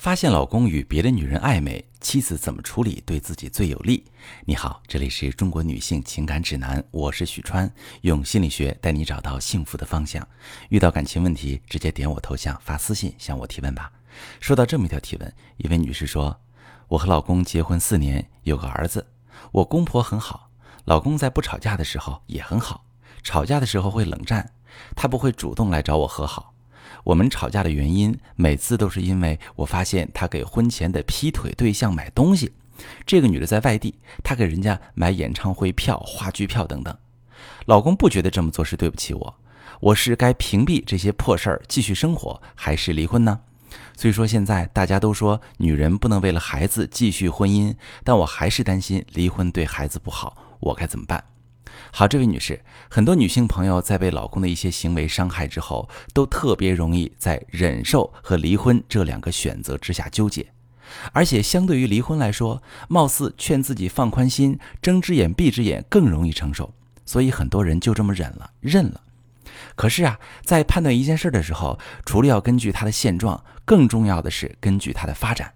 发现老公与别的女人暧昧，妻子怎么处理对自己最有利？你好，这里是中国女性情感指南，我是许川，用心理学带你找到幸福的方向。遇到感情问题，直接点我头像发私信向我提问吧。收到这么一条提问，一位女士说：“我和老公结婚四年，有个儿子，我公婆很好，老公在不吵架的时候也很好，吵架的时候会冷战，他不会主动来找我和好。”我们吵架的原因，每次都是因为我发现他给婚前的劈腿对象买东西。这个女的在外地，她给人家买演唱会票、话剧票等等。老公不觉得这么做是对不起我，我是该屏蔽这些破事儿继续生活，还是离婚呢？所以说现在大家都说女人不能为了孩子继续婚姻，但我还是担心离婚对孩子不好，我该怎么办？好，这位女士，很多女性朋友在被老公的一些行为伤害之后，都特别容易在忍受和离婚这两个选择之下纠结，而且相对于离婚来说，貌似劝自己放宽心、睁只眼闭只眼更容易承受，所以很多人就这么忍了、认了。可是啊，在判断一件事的时候，除了要根据他的现状，更重要的是根据他的发展。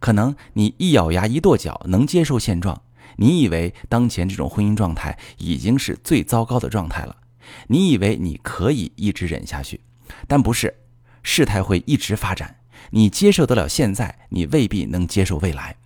可能你一咬牙一跺脚能接受现状。你以为当前这种婚姻状态已经是最糟糕的状态了，你以为你可以一直忍下去，但不是，事态会一直发展。你接受得了现在，你未必能接受未来。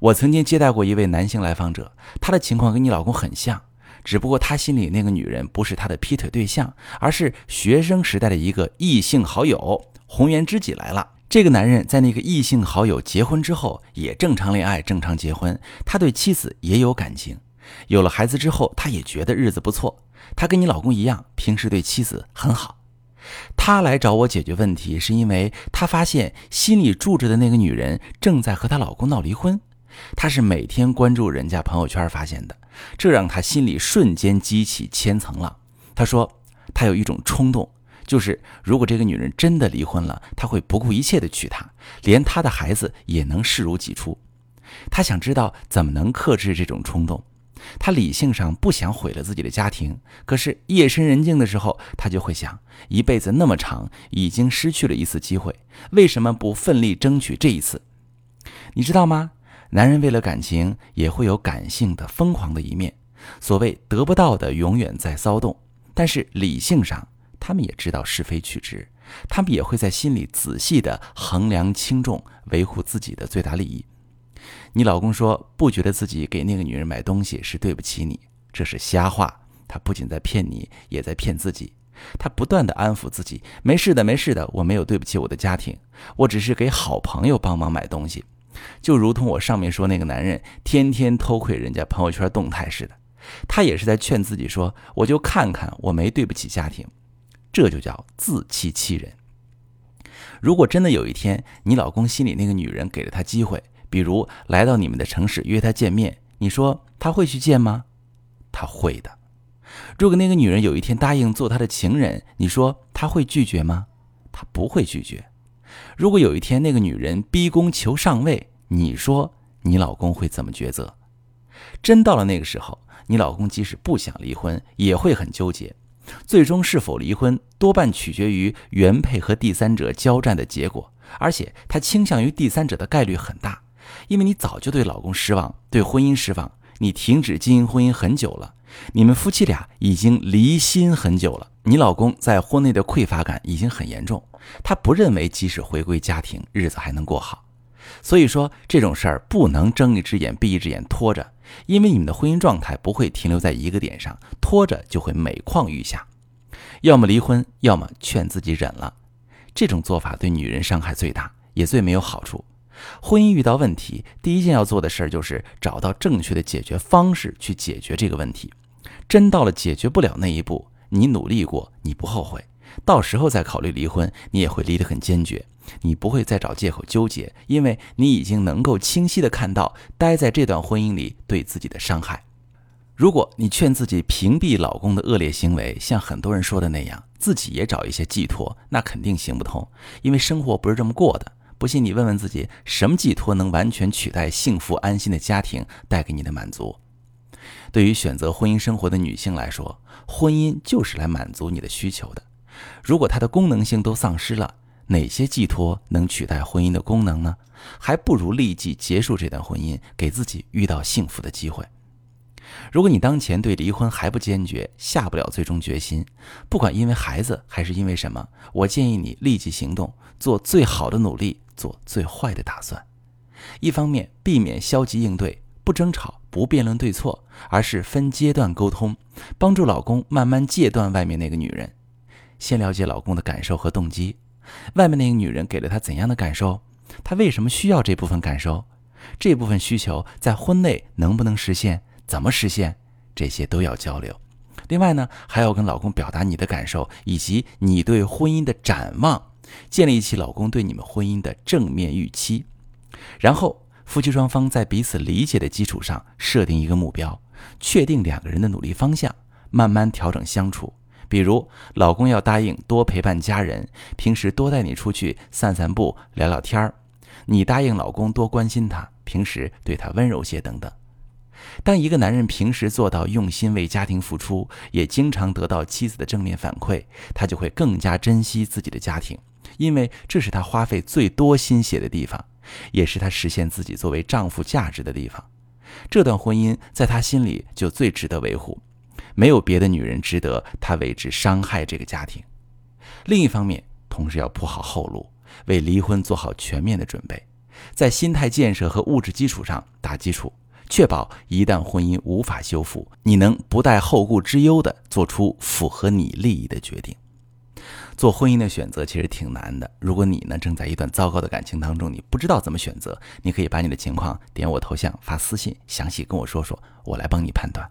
我曾经接待过一位男性来访者，他的情况跟你老公很像，只不过他心里那个女人不是他的劈腿对象，而是学生时代的一个异性好友，红颜知己来了。这个男人在那个异性好友结婚之后，也正常恋爱、正常结婚。他对妻子也有感情，有了孩子之后，他也觉得日子不错。他跟你老公一样，平时对妻子很好。他来找我解决问题，是因为他发现心里住着的那个女人正在和她老公闹离婚。他是每天关注人家朋友圈发现的，这让他心里瞬间激起千层浪。他说，他有一种冲动。就是，如果这个女人真的离婚了，他会不顾一切的娶她，连他的孩子也能视如己出。他想知道怎么能克制这种冲动。他理性上不想毁了自己的家庭，可是夜深人静的时候，他就会想：一辈子那么长，已经失去了一次机会，为什么不奋力争取这一次？你知道吗？男人为了感情，也会有感性的疯狂的一面。所谓得不到的，永远在骚动，但是理性上。他们也知道是非曲直，他们也会在心里仔细的衡量轻重，维护自己的最大利益。你老公说不觉得自己给那个女人买东西是对不起你，这是瞎话。他不仅在骗你，也在骗自己。他不断的安抚自己，没事的，没事的，我没有对不起我的家庭，我只是给好朋友帮忙买东西，就如同我上面说那个男人天天偷窥人家朋友圈动态似的，他也是在劝自己说，我就看看，我没对不起家庭。这就叫自欺欺人。如果真的有一天，你老公心里那个女人给了他机会，比如来到你们的城市约他见面，你说他会去见吗？他会的。如果那个女人有一天答应做他的情人，你说他会拒绝吗？他不会拒绝。如果有一天那个女人逼宫求上位，你说你老公会怎么抉择？真到了那个时候，你老公即使不想离婚，也会很纠结。最终是否离婚，多半取决于原配和第三者交战的结果，而且他倾向于第三者的概率很大，因为你早就对老公失望，对婚姻失望，你停止经营婚姻很久了，你们夫妻俩已经离心很久了，你老公在婚内的匮乏感已经很严重，他不认为即使回归家庭，日子还能过好。所以说这种事儿不能睁一只眼闭一只眼拖着，因为你们的婚姻状态不会停留在一个点上，拖着就会每况愈下。要么离婚，要么劝自己忍了。这种做法对女人伤害最大，也最没有好处。婚姻遇到问题，第一件要做的事儿就是找到正确的解决方式去解决这个问题。真到了解决不了那一步，你努力过，你不后悔。到时候再考虑离婚，你也会离得很坚决，你不会再找借口纠结，因为你已经能够清晰的看到待在这段婚姻里对自己的伤害。如果你劝自己屏蔽老公的恶劣行为，像很多人说的那样，自己也找一些寄托，那肯定行不通，因为生活不是这么过的。不信你问问自己，什么寄托能完全取代幸福安心的家庭带给你的满足？对于选择婚姻生活的女性来说，婚姻就是来满足你的需求的。如果它的功能性都丧失了，哪些寄托能取代婚姻的功能呢？还不如立即结束这段婚姻，给自己遇到幸福的机会。如果你当前对离婚还不坚决，下不了最终决心，不管因为孩子还是因为什么，我建议你立即行动，做最好的努力，做最坏的打算。一方面避免消极应对，不争吵，不辩论对错，而是分阶段沟通，帮助老公慢慢戒断外面那个女人。先了解老公的感受和动机，外面那个女人给了他怎样的感受？他为什么需要这部分感受？这部分需求在婚内能不能实现？怎么实现？这些都要交流。另外呢，还要跟老公表达你的感受，以及你对婚姻的展望，建立起老公对你们婚姻的正面预期。然后，夫妻双方在彼此理解的基础上，设定一个目标，确定两个人的努力方向，慢慢调整相处。比如，老公要答应多陪伴家人，平时多带你出去散散步、聊聊天儿；你答应老公多关心他，平时对他温柔些等等。当一个男人平时做到用心为家庭付出，也经常得到妻子的正面反馈，他就会更加珍惜自己的家庭，因为这是他花费最多心血的地方，也是他实现自己作为丈夫价值的地方。这段婚姻在他心里就最值得维护，没有别的女人值得他为之伤害这个家庭。另一方面，同时要铺好后路，为离婚做好全面的准备，在心态建设和物质基础上打基础。确保一旦婚姻无法修复，你能不带后顾之忧地做出符合你利益的决定。做婚姻的选择其实挺难的。如果你呢正在一段糟糕的感情当中，你不知道怎么选择，你可以把你的情况点我头像发私信，详细跟我说说，我来帮你判断。